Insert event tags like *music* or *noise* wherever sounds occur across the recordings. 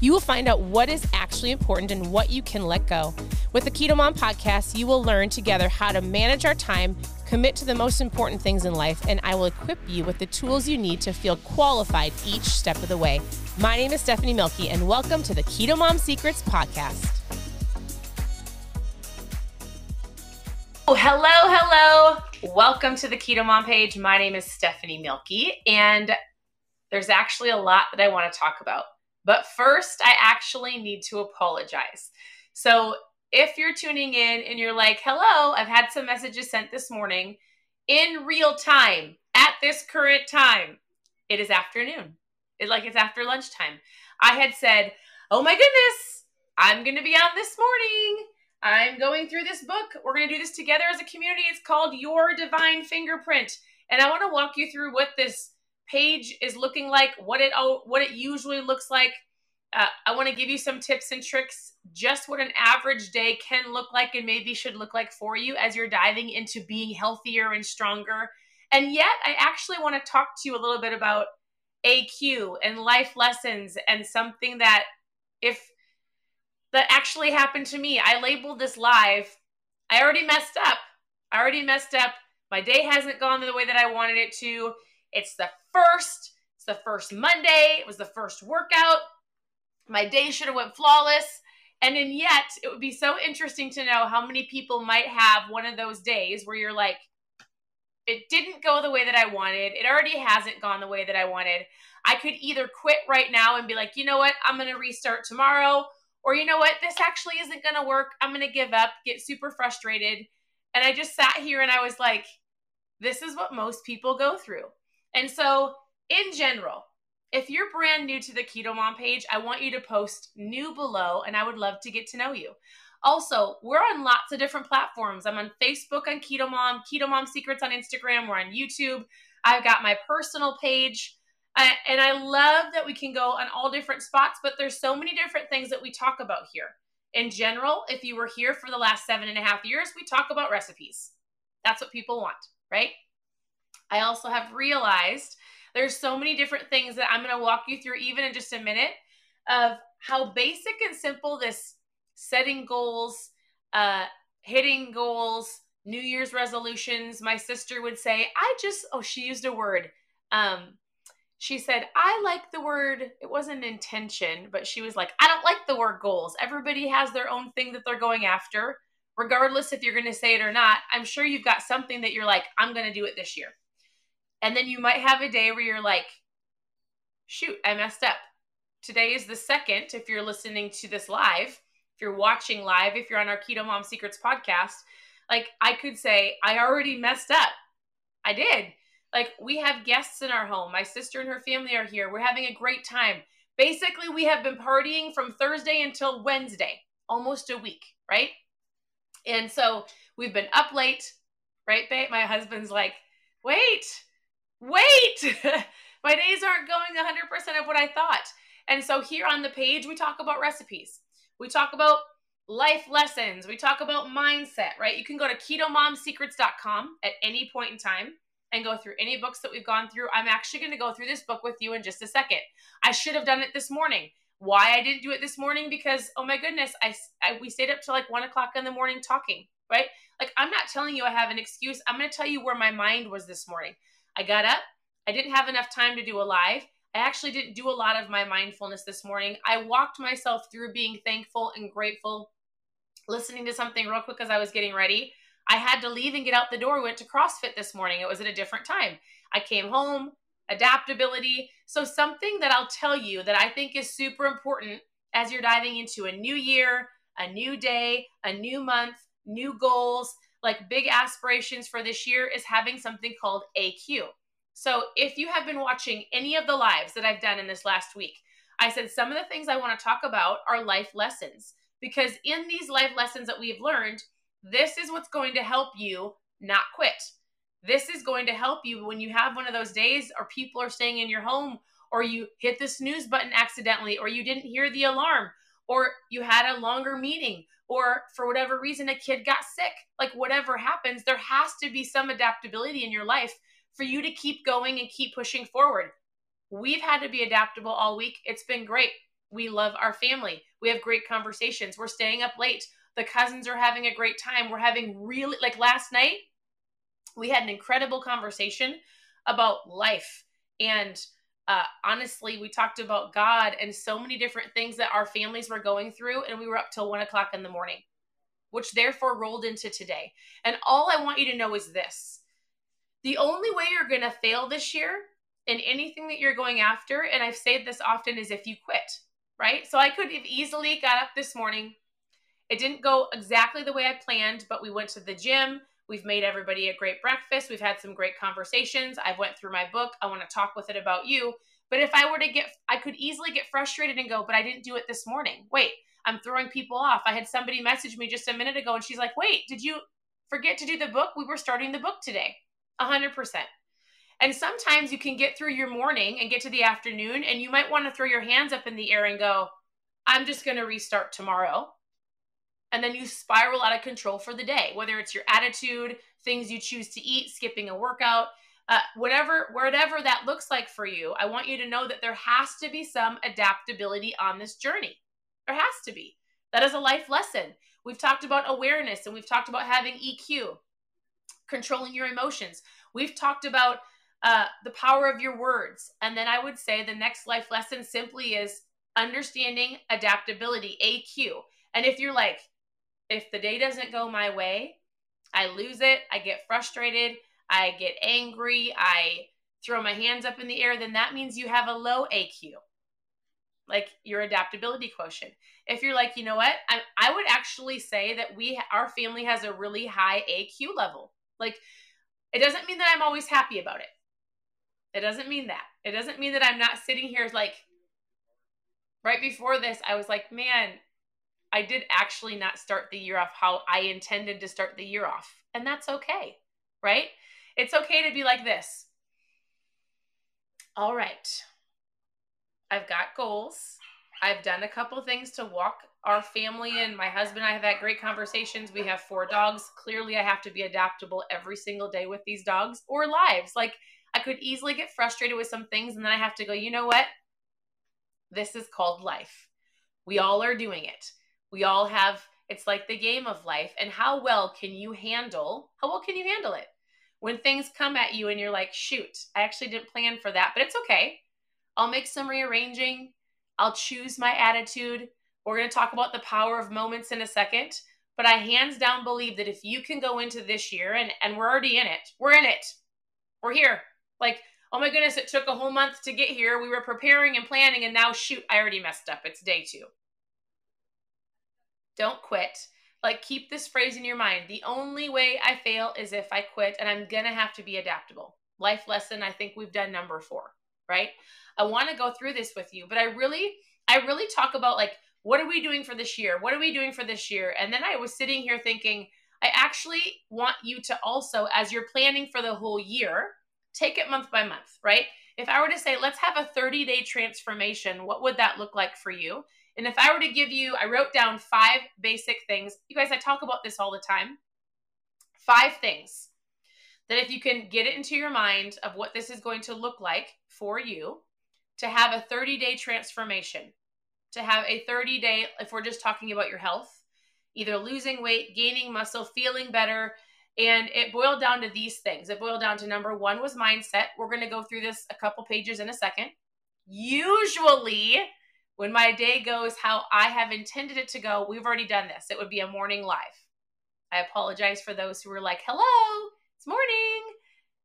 you will find out what is actually important and what you can let go. With the Keto Mom podcast, you will learn together how to manage our time, commit to the most important things in life, and I will equip you with the tools you need to feel qualified each step of the way. My name is Stephanie Mielke, and welcome to the Keto Mom Secrets podcast. Oh, hello, hello. Welcome to the Keto Mom page. My name is Stephanie Mielke, and there's actually a lot that I want to talk about. But first, I actually need to apologize. So, if you're tuning in and you're like, hello, I've had some messages sent this morning in real time at this current time, it is afternoon. It, like it's after lunchtime. I had said, oh my goodness, I'm going to be on this morning. I'm going through this book. We're going to do this together as a community. It's called Your Divine Fingerprint. And I want to walk you through what this page is looking like, what it what it usually looks like. Uh, I want to give you some tips and tricks, just what an average day can look like and maybe should look like for you as you're diving into being healthier and stronger. And yet, I actually want to talk to you a little bit about AQ and life lessons and something that if that actually happened to me. I labeled this live. I already messed up. I already messed up. My day hasn't gone the way that I wanted it to. It's the first. It's the first Monday. It was the first workout. My day should have went flawless. And then yet, it would be so interesting to know how many people might have one of those days where you're like, it didn't go the way that I wanted. It already hasn't gone the way that I wanted. I could either quit right now and be like, you know what, I'm going to restart tomorrow. Or, you know what, this actually isn't going to work. I'm going to give up, get super frustrated. And I just sat here and I was like, this is what most people go through. And so, in general, if you're brand new to the Keto Mom page, I want you to post new below and I would love to get to know you. Also, we're on lots of different platforms. I'm on Facebook on Keto Mom, Keto Mom Secrets on Instagram, we're on YouTube. I've got my personal page. Uh, and I love that we can go on all different spots, but there's so many different things that we talk about here. In general, if you were here for the last seven and a half years, we talk about recipes. That's what people want, right? I also have realized there's so many different things that I'm going to walk you through, even in just a minute, of how basic and simple this setting goals, uh, hitting goals, New Year's resolutions. My sister would say, I just, oh, she used a word. Um, she said, I like the word, it wasn't intention, but she was like, I don't like the word goals. Everybody has their own thing that they're going after, regardless if you're going to say it or not. I'm sure you've got something that you're like, I'm going to do it this year. And then you might have a day where you're like, shoot, I messed up. Today is the second, if you're listening to this live, if you're watching live, if you're on our Keto Mom Secrets podcast, like I could say, I already messed up. I did. Like we have guests in our home. My sister and her family are here. We're having a great time. Basically, we have been partying from Thursday until Wednesday, almost a week, right? And so we've been up late, right, babe? My husband's like, wait, wait, *laughs* my days aren't going 100% of what I thought. And so here on the page, we talk about recipes. We talk about life lessons. We talk about mindset, right? You can go to ketomomsecrets.com at any point in time and go through any books that we've gone through. I'm actually going to go through this book with you in just a second. I should have done it this morning. Why I didn't do it this morning? Because oh my goodness, I, I we stayed up till like one o'clock in the morning talking, right? Like I'm not telling you I have an excuse. I'm going to tell you where my mind was this morning. I got up. I didn't have enough time to do a live. I actually didn't do a lot of my mindfulness this morning. I walked myself through being thankful and grateful, listening to something real quick as I was getting ready. I had to leave and get out the door. We went to CrossFit this morning. It was at a different time. I came home, adaptability. So, something that I'll tell you that I think is super important as you're diving into a new year, a new day, a new month, new goals, like big aspirations for this year is having something called AQ. So if you have been watching any of the lives that I've done in this last week, I said some of the things I want to talk about are life lessons because in these life lessons that we've learned, This is what's going to help you not quit. This is going to help you when you have one of those days or people are staying in your home or you hit the snooze button accidentally or you didn't hear the alarm or you had a longer meeting or for whatever reason a kid got sick. Like whatever happens, there has to be some adaptability in your life for you to keep going and keep pushing forward. We've had to be adaptable all week. It's been great. We love our family. We have great conversations. We're staying up late. The cousins are having a great time. We're having really, like last night, we had an incredible conversation about life. And uh, honestly, we talked about God and so many different things that our families were going through. And we were up till one o'clock in the morning, which therefore rolled into today. And all I want you to know is this the only way you're going to fail this year in anything that you're going after, and I've said this often, is if you quit, right? So I could have easily got up this morning. It didn't go exactly the way I planned, but we went to the gym. We've made everybody a great breakfast. We've had some great conversations. I've went through my book. I want to talk with it about you. But if I were to get I could easily get frustrated and go, "But I didn't do it this morning." Wait, I'm throwing people off. I had somebody message me just a minute ago and she's like, "Wait, did you forget to do the book? We were starting the book today." 100%. And sometimes you can get through your morning and get to the afternoon and you might want to throw your hands up in the air and go, "I'm just going to restart tomorrow." And then you spiral out of control for the day whether it's your attitude things you choose to eat skipping a workout uh, whatever whatever that looks like for you i want you to know that there has to be some adaptability on this journey. There has to be. That is a life lesson. We've talked about awareness and we've talked about having eq controlling your emotions. We've talked about uh, the power of your words. And then i would say the next life lesson simply is understanding adaptability aq and if you're like if the day doesn't go my way, I lose it, I get frustrated, I get angry, I throw my hands up in the air, then that means you have a low AQ, like your adaptability quotient. If you're like, you know what, I, I would actually say that we, our family has a really high AQ level. Like, it doesn't mean that I'm always happy about it. It doesn't mean that. It doesn't mean that I'm not sitting here like, right before this, I was like, man, I did actually not start the year off how I intended to start the year off. And that's okay, right? It's okay to be like this. All right. I've got goals. I've done a couple things to walk our family and my husband and I have had great conversations. We have four dogs. Clearly, I have to be adaptable every single day with these dogs or lives. Like, I could easily get frustrated with some things, and then I have to go, you know what? This is called life. We all are doing it. We all have, it's like the game of life. And how well can you handle, how well can you handle it? When things come at you and you're like, shoot, I actually didn't plan for that, but it's okay. I'll make some rearranging. I'll choose my attitude. We're going to talk about the power of moments in a second. But I hands down believe that if you can go into this year and, and we're already in it, we're in it. We're here. Like, oh my goodness, it took a whole month to get here. We were preparing and planning, and now shoot, I already messed up. It's day two. Don't quit. Like, keep this phrase in your mind. The only way I fail is if I quit, and I'm going to have to be adaptable. Life lesson, I think we've done number four, right? I want to go through this with you, but I really, I really talk about like, what are we doing for this year? What are we doing for this year? And then I was sitting here thinking, I actually want you to also, as you're planning for the whole year, take it month by month, right? If I were to say, let's have a 30 day transformation, what would that look like for you? And if I were to give you, I wrote down five basic things. You guys, I talk about this all the time. Five things that if you can get it into your mind of what this is going to look like for you to have a 30 day transformation, to have a 30 day, if we're just talking about your health, either losing weight, gaining muscle, feeling better. And it boiled down to these things. It boiled down to number one was mindset. We're going to go through this a couple pages in a second. Usually, when my day goes how I have intended it to go, we've already done this. It would be a morning live. I apologize for those who were like, hello, it's morning.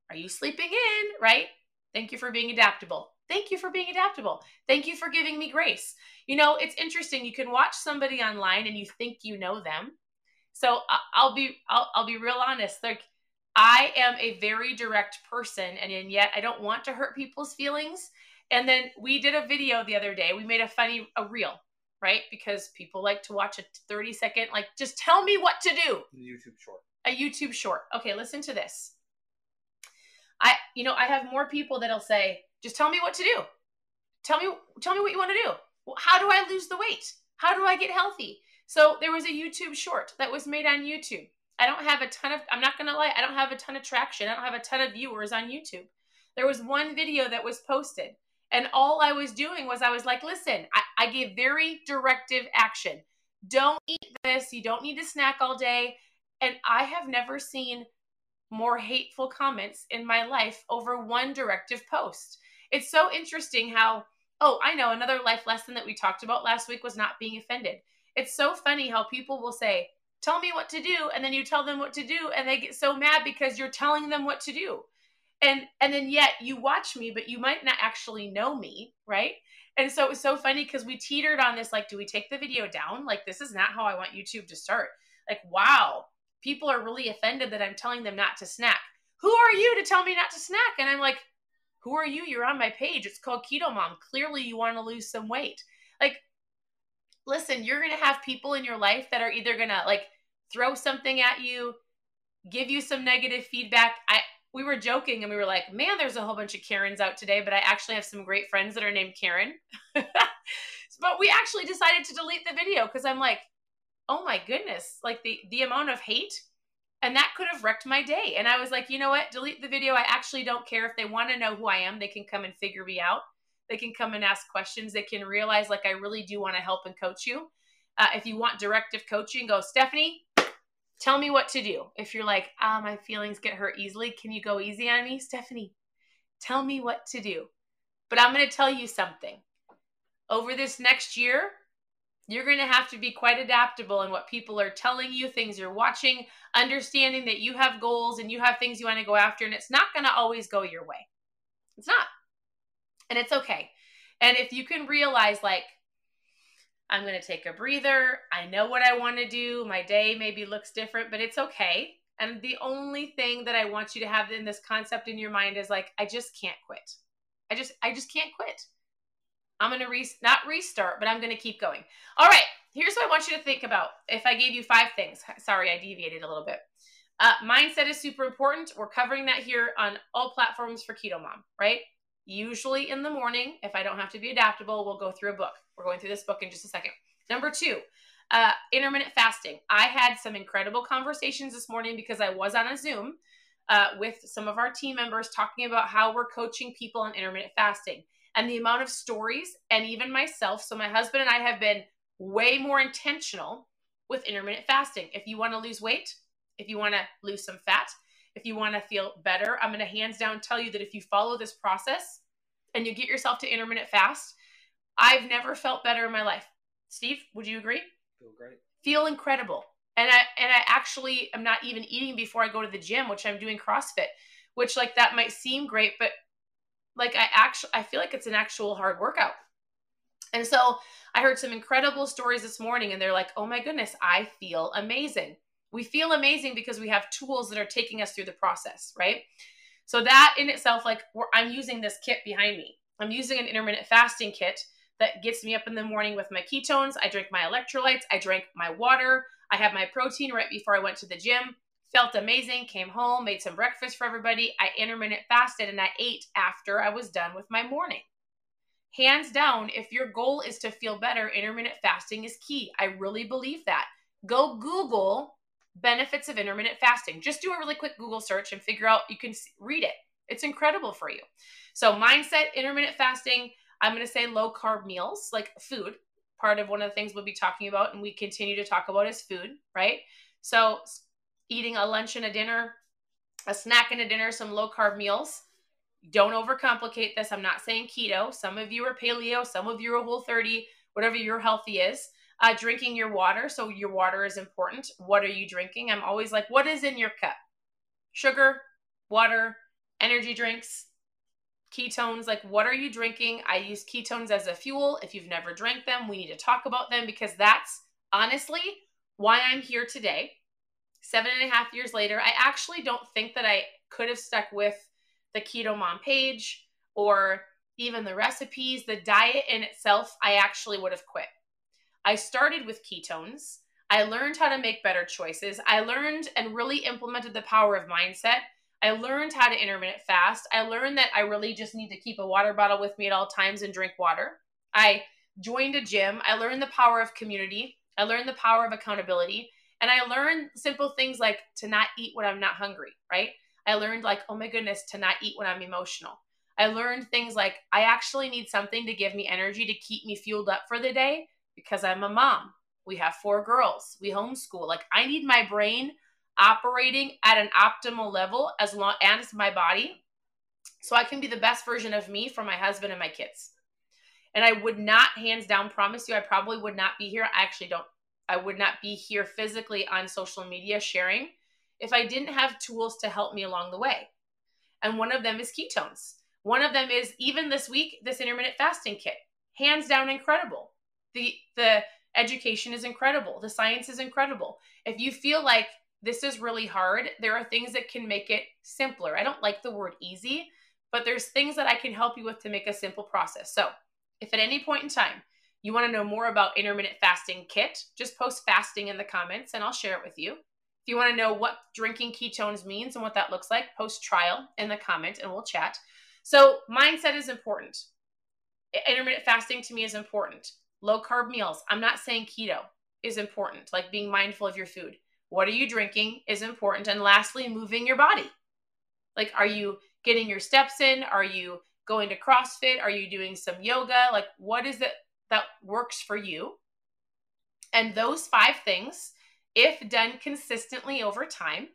Are you sleeping in? Right? Thank you for being adaptable. Thank you for being adaptable. Thank you for giving me grace. You know, it's interesting. You can watch somebody online and you think you know them. So I'll be I'll, I'll be real honest. Like I am a very direct person, and yet I don't want to hurt people's feelings. And then we did a video the other day. We made a funny a reel, right? Because people like to watch a 30 second, like, just tell me what to do. YouTube short. A YouTube short. Okay, listen to this. I, you know, I have more people that'll say, just tell me what to do. Tell me, tell me what you want to do. How do I lose the weight? How do I get healthy? So there was a YouTube short that was made on YouTube. I don't have a ton of, I'm not going to lie, I don't have a ton of traction. I don't have a ton of viewers on YouTube. There was one video that was posted, and all I was doing was I was like, listen, I, I gave very directive action. Don't eat this. You don't need to snack all day. And I have never seen more hateful comments in my life over one directive post. It's so interesting how, oh, I know another life lesson that we talked about last week was not being offended. It's so funny how people will say, tell me what to do, and then you tell them what to do, and they get so mad because you're telling them what to do. And and then yet you watch me, but you might not actually know me, right? And so it was so funny because we teetered on this like, do we take the video down? Like, this is not how I want YouTube to start. Like, wow, people are really offended that I'm telling them not to snack. Who are you to tell me not to snack? And I'm like, who are you? You're on my page. It's called Keto Mom. Clearly, you want to lose some weight. Like, listen, you're to have people in your life that are either to like throw something at you, give you some negative feedback. I, we were joking and we were like, man, there's a whole bunch of Karens out today, but I actually have some great friends that are named Karen. *laughs* but we actually decided to delete the video because I'm like, oh my goodness, like the the amount of hate and that could have wrecked my day. And I was like, you know what? Delete the video. I actually don't care if they want to know who I am. They can come and figure me out. They can come and ask questions. They can realize like I really do want to help and coach you. Uh, if you want directive coaching, go Stephanie. Tell me what to do. If you're like, ah, my feelings get hurt easily, can you go easy on me, Stephanie? Tell me what to do. But I'm going to tell you something. Over this next year, you're going to have to be quite adaptable in what people are telling you, things you're watching, understanding that you have goals and you have things you want to go after, and it's not going to always go your way. It's not. And it's okay. And if you can realize, like, I'm going to take a breather, I know what I want to do, my day maybe looks different, but it's okay. And the only thing that I want you to have in this concept in your mind is like, I just can't quit. I just, I just can't quit. I'm going to re- not restart, but I'm going to keep going. All right, here's what I want you to think about. If I gave you five things, *laughs* sorry, I deviated a little bit. Uh, mindset is super important. We're covering that here on all platforms for Keto Mom, right? Usually in the morning, if I don't have to be adaptable, we'll go through a book. We're going through this book in just a second. Number two, uh, intermittent fasting. I had some incredible conversations this morning because I was on a Zoom uh, with some of our team members talking about how we're coaching people on intermittent fasting and the amount of stories, and even myself. So, my husband and I have been way more intentional with intermittent fasting. If you want to lose weight, if you want to lose some fat, if you want to feel better, I'm going to hands down tell you that if you follow this process and you get yourself to intermittent fast, I've never felt better in my life. Steve, would you agree? Feel great. Feel incredible. And I and I actually am not even eating before I go to the gym, which I'm doing CrossFit, which like that might seem great, but like I actually I feel like it's an actual hard workout. And so I heard some incredible stories this morning and they're like, "Oh my goodness, I feel amazing." We feel amazing because we have tools that are taking us through the process, right? So that in itself like I'm using this kit behind me. I'm using an intermittent fasting kit that gets me up in the morning with my ketones. I drink my electrolytes, I drink my water, I have my protein right before I went to the gym felt amazing, came home, made some breakfast for everybody. I intermittent fasted and I ate after I was done with my morning. Hands down, if your goal is to feel better, intermittent fasting is key. I really believe that. Go Google benefits of intermittent fasting. Just do a really quick Google search and figure out, you can read it. It's incredible for you. So, mindset, intermittent fasting, I'm going to say low carb meals, like food. Part of one of the things we'll be talking about and we continue to talk about is food, right? So, eating a lunch and a dinner, a snack and a dinner, some low carb meals. Don't overcomplicate this. I'm not saying keto. Some of you are paleo, some of you are whole 30, whatever your healthy is. Uh, drinking your water. So, your water is important. What are you drinking? I'm always like, what is in your cup? Sugar, water, energy drinks, ketones. Like, what are you drinking? I use ketones as a fuel. If you've never drank them, we need to talk about them because that's honestly why I'm here today seven and a half years later, I actually don't think that I could have stuck with the Keto Mom page or even the recipes, the diet in itself, I actually would have quit. I started with ketones. I learned how to make better choices. I learned and really implemented the power of mindset. I learned how to intermittent fast. I learned that I really just need to keep a water bottle with me at all times and drink water. I joined a gym. I learned the power of community. I learned the power of accountability. And I learned simple things like to not eat when I'm not hungry, right? I learned, like, oh my goodness, to not eat when I'm emotional. I learned things like I actually need something to give me energy to keep me fueled up for the day because I'm a mom. We have four girls. We homeschool. Like, I need my brain operating at an optimal level as long as my body so I can be the best version of me for my husband and my kids. And I would not, hands down, promise you, I probably would not be here. I actually don't, I would not be here physically on social media sharing if I didn't have tools to help me along the way. And one of them is ketones. One of them is even this week, this intermittent fasting kit. Hands down incredible. The the education is incredible. The science is incredible. If you feel like this is really hard, there are things that can make it simpler. I don't like the word easy, but there's things that I can help you with to make a simple process. So, if at any point in time you want to know more about intermittent fasting kit, just post fasting in the comments and I'll share it with you. If you want to know what drinking ketones means and what that looks like, post trial in the comment and we'll chat. So, mindset is important. Intermittent fasting to me is important. Low carb meals, I'm not saying keto is important, like being mindful of your food. What are you drinking is important. And lastly, moving your body. Like, are you getting your steps in? Are you going to CrossFit? Are you doing some yoga? Like, what is it that works for you? And those five things, if done consistently over time,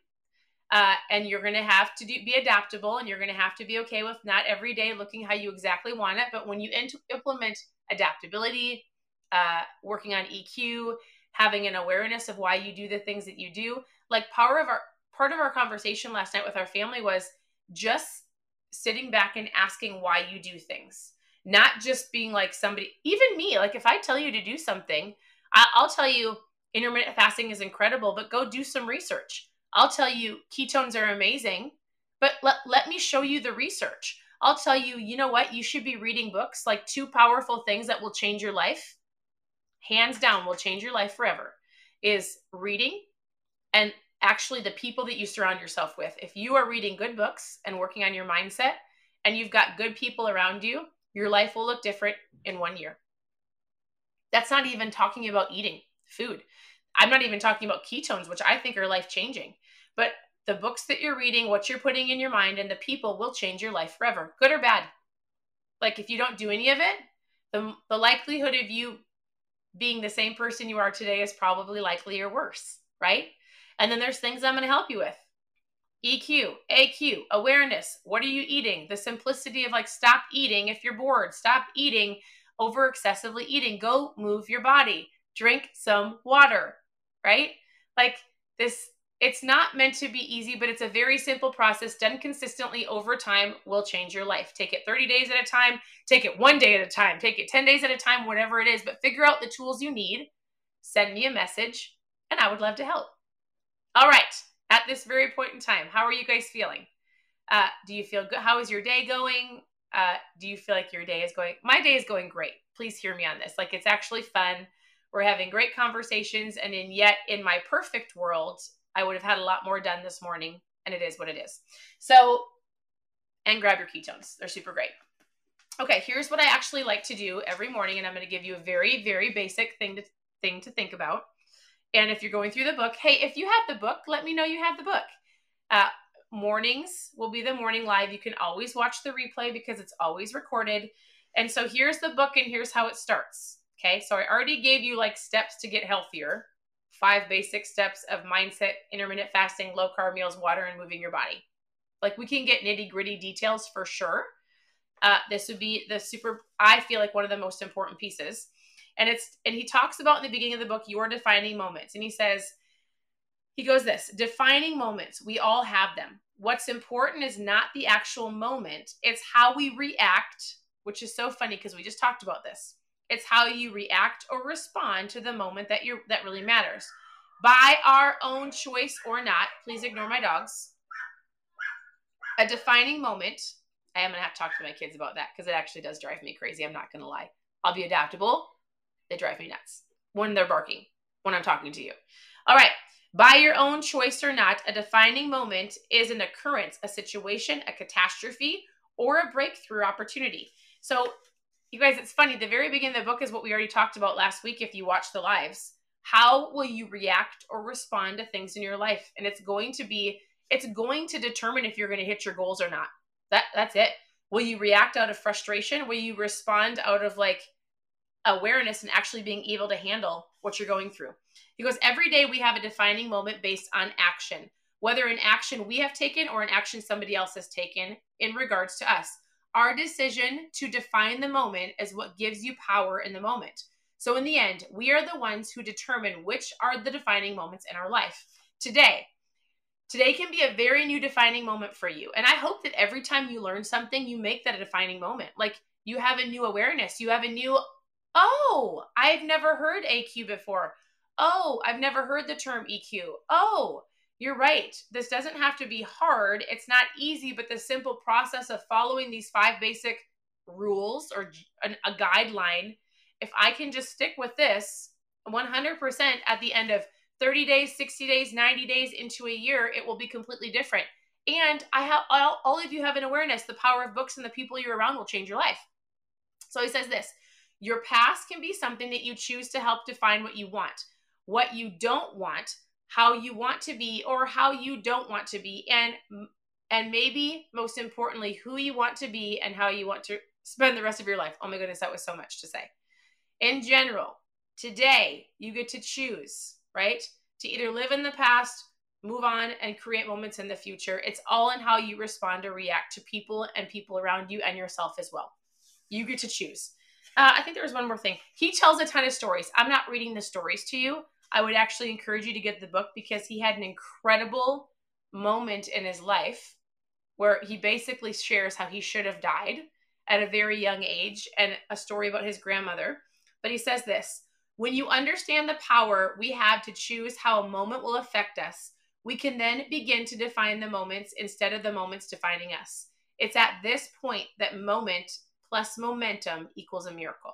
uh, and you're going to have to do, be adaptable and you're going to have to be okay with not every day looking how you exactly want it. But when you implement adaptability, uh, working on EQ, having an awareness of why you do the things that you do, like power of our part of our conversation last night with our family was just sitting back and asking why you do things, not just being like somebody, even me. Like if I tell you to do something, I, I'll tell you intermittent fasting is incredible, but go do some research I'll tell you ketones are amazing, but let, let me show you the research. I'll tell you, you know what? You should be reading books like two powerful things that will change your life. Hands down, will change your life forever. Is reading and actually the people that you surround yourself with. If you are reading good books and working on your mindset and you've got good people around you, your life will look different in one year. That's not even talking about eating food. I'm not even talking about ketones, which I think are life changing. But the books that you're reading, what you're putting in your mind, and the people will change your life forever, good or bad. Like if you don't do any of it, the, the likelihood of you being the same person you are today is probably likely or worse, right? And then there's things I'm going to help you with. EQ, AQ, awareness. What are you eating? The simplicity of like stop eating if you're bored, stop eating over excessively eating. Go move your body. Drink some water, right? Like this it's not meant to be easy, but it's a very simple process done consistently over time will change your life. Take it 30 days at a time, take it one day at a time, take it 10 days at a time, whatever it is, but figure out the tools you need. Send me a message, and I would love to help. All right, at this very point in time, how are you guys feeling? Uh, do you feel good? How is your day going? Uh, do you feel like your day is going? My day is going great. Please hear me on this. Like it's actually fun. We're having great conversations, and in yet in my perfect world, I would have had a lot more done this morning, and it is what it is. So, and grab your ketones. They're super great. Okay, here's what I actually like to do every morning, and I'm going to give you a very, very basic thing to thing to think about. And if you're going through the book, hey, if you have the book, let me know you have the book. Uh, mornings will be the morning live. You can always watch the replay because it's always recorded. And so here's the book, and here's how it starts. Okay, so I already gave you like steps to get healthier five basic steps of mindset, intermittent fasting, low carb meals, water, and moving your body. Like we can get nitty gritty details for sure. Uh, this would be the super, I feel like one of the most important pieces. And it's, and he talks about in the beginning of the book, your defining moments. And he says, he goes this defining moments, we all have them. What's important is not the actual moment, it's how we react, which is so funny because we just talked about this. It's how you react or respond to the moment that you that really matters. By our own choice or not, please ignore my dogs. A defining moment. I am gonna have to talk to my kids about that because it actually does drive me crazy. I'm not gonna lie. I'll be adaptable. They drive me nuts. when they're barking when I'm talking to you. All right. By your own choice or not, a defining moment is an occurrence, a situation, a catastrophe, or a breakthrough opportunity. So, you guys, it's funny. The very beginning of the book is what we already talked about last week if you watch the lives. How will you react or respond to things in your life? And it's going to be, it's going to determine if you're going to hit your goals or not. That that's it. Will you react out of frustration? Will you respond out of like awareness and actually being able to handle what you're going through? He goes, every day we have a defining moment based on action, whether an action we have taken or an action somebody else has taken in regards to us. Our decision to define the moment is what gives you power in the moment. So, in the end, we are the ones who determine which are the defining moments in our life. Today, Today can be a very new defining moment for you. And I hope that every time you learn something, you make that a defining moment. Like you have a new awareness, you have a new, oh, I've never heard AQ before. Oh, I've never heard the term EQ. Oh, you're right. This doesn't have to be hard. It's not easy, but the simple process of following these five basic rules or a guideline, if I can just stick with this 100% at the end of 30 days, 60 days, 90 days into a year, it will be completely different. And I have all, all of you have an awareness the power of books and the people you're around will change your life. So he says this your past can be something that you choose to help define what you want, what you don't want, how you want to be, or how you don't want to be, and and maybe most importantly, who you want to be and how you want to spend the rest of your life. Oh my goodness, that was so much to say. In general, today you get to choose right? To either live in the past, move on, and create moments in the future. It's all in how you respond or react to people and people around you and yourself as well. You get to choose. Uh, I think there was one more thing. He tells a ton of stories. I'm not reading the stories to you. I would actually encourage you to get the book because he had an incredible moment in his life where he basically shares how he should have died at a very young age and a story about his grandmother. But he says this when you understand the power we have to choose how a moment will affect us, we can then begin to define the moments instead of the moments defining us. It's at this point that moment plus momentum equals a miracle.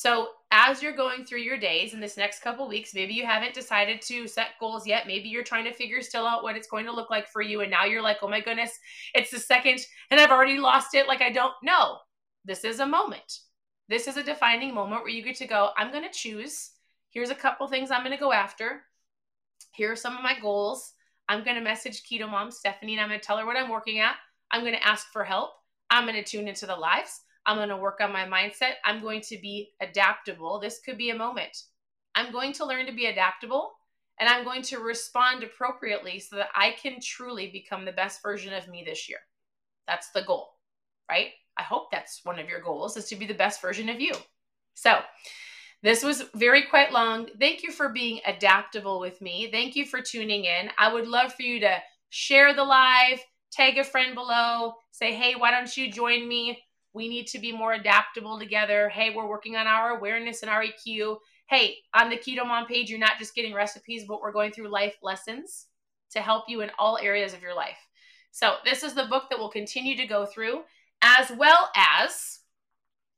So, as you're going through your days in this next couple weeks, maybe you haven't decided to set goals yet. Maybe you're trying to figure still out what it's going to look like for you. And now you're like, oh my goodness, it's the second and I've already lost it. Like, I don't know. This is a moment. This is a defining moment where you get to go, I'm going to choose. Here's a couple things I'm going to go after. Here are some of my goals. I'm going to message Keto Mom Stephanie and I'm going to tell her what I'm working at. I'm going to ask for help. I'm going to tune into the lives. I'm going to work on my mindset. I'm going to be adaptable. This could be a moment. I'm going to learn to be adaptable and I'm going to respond appropriately so that I can truly become the best version of me this year. That's the goal, right? I hope that's one of your goals is to be the best version of you. So, this was very quite long. Thank you for being adaptable with me. Thank you for tuning in. I would love for you to share the live, tag a friend below, say, hey, why don't you join me? We need to be more adaptable together. Hey, we're working on our awareness and our EQ. Hey, on the Keto Mom page, you're not just getting recipes, but we're going through life lessons to help you in all areas of your life. So, this is the book that we'll continue to go through as well as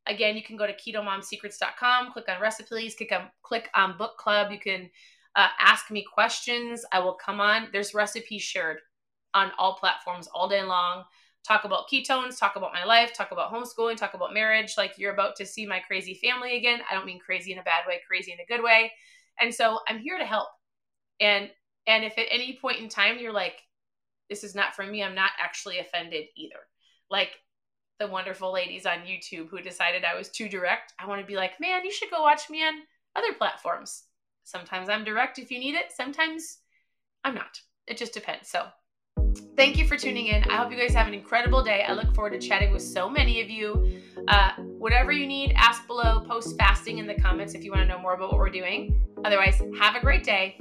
again you can go to ketomomsecrets.com click on recipes click on click on book club you can uh, ask me questions i will come on there's recipes shared on all platforms all day long talk about ketones talk about my life talk about homeschooling talk about marriage like you're about to see my crazy family again i don't mean crazy in a bad way crazy in a good way and so i'm here to help and and if at any point in time you're like this is not for me i'm not actually offended either like the wonderful ladies on YouTube who decided I was too direct, I want to be like, man, you should go watch me on other platforms. Sometimes I'm direct if you need it, sometimes I'm not. It just depends. So, thank you for tuning in. I hope you guys have an incredible day. I look forward to chatting with so many of you. Uh, whatever you need, ask below, post fasting in the comments if you want to know more about what we're doing. Otherwise, have a great day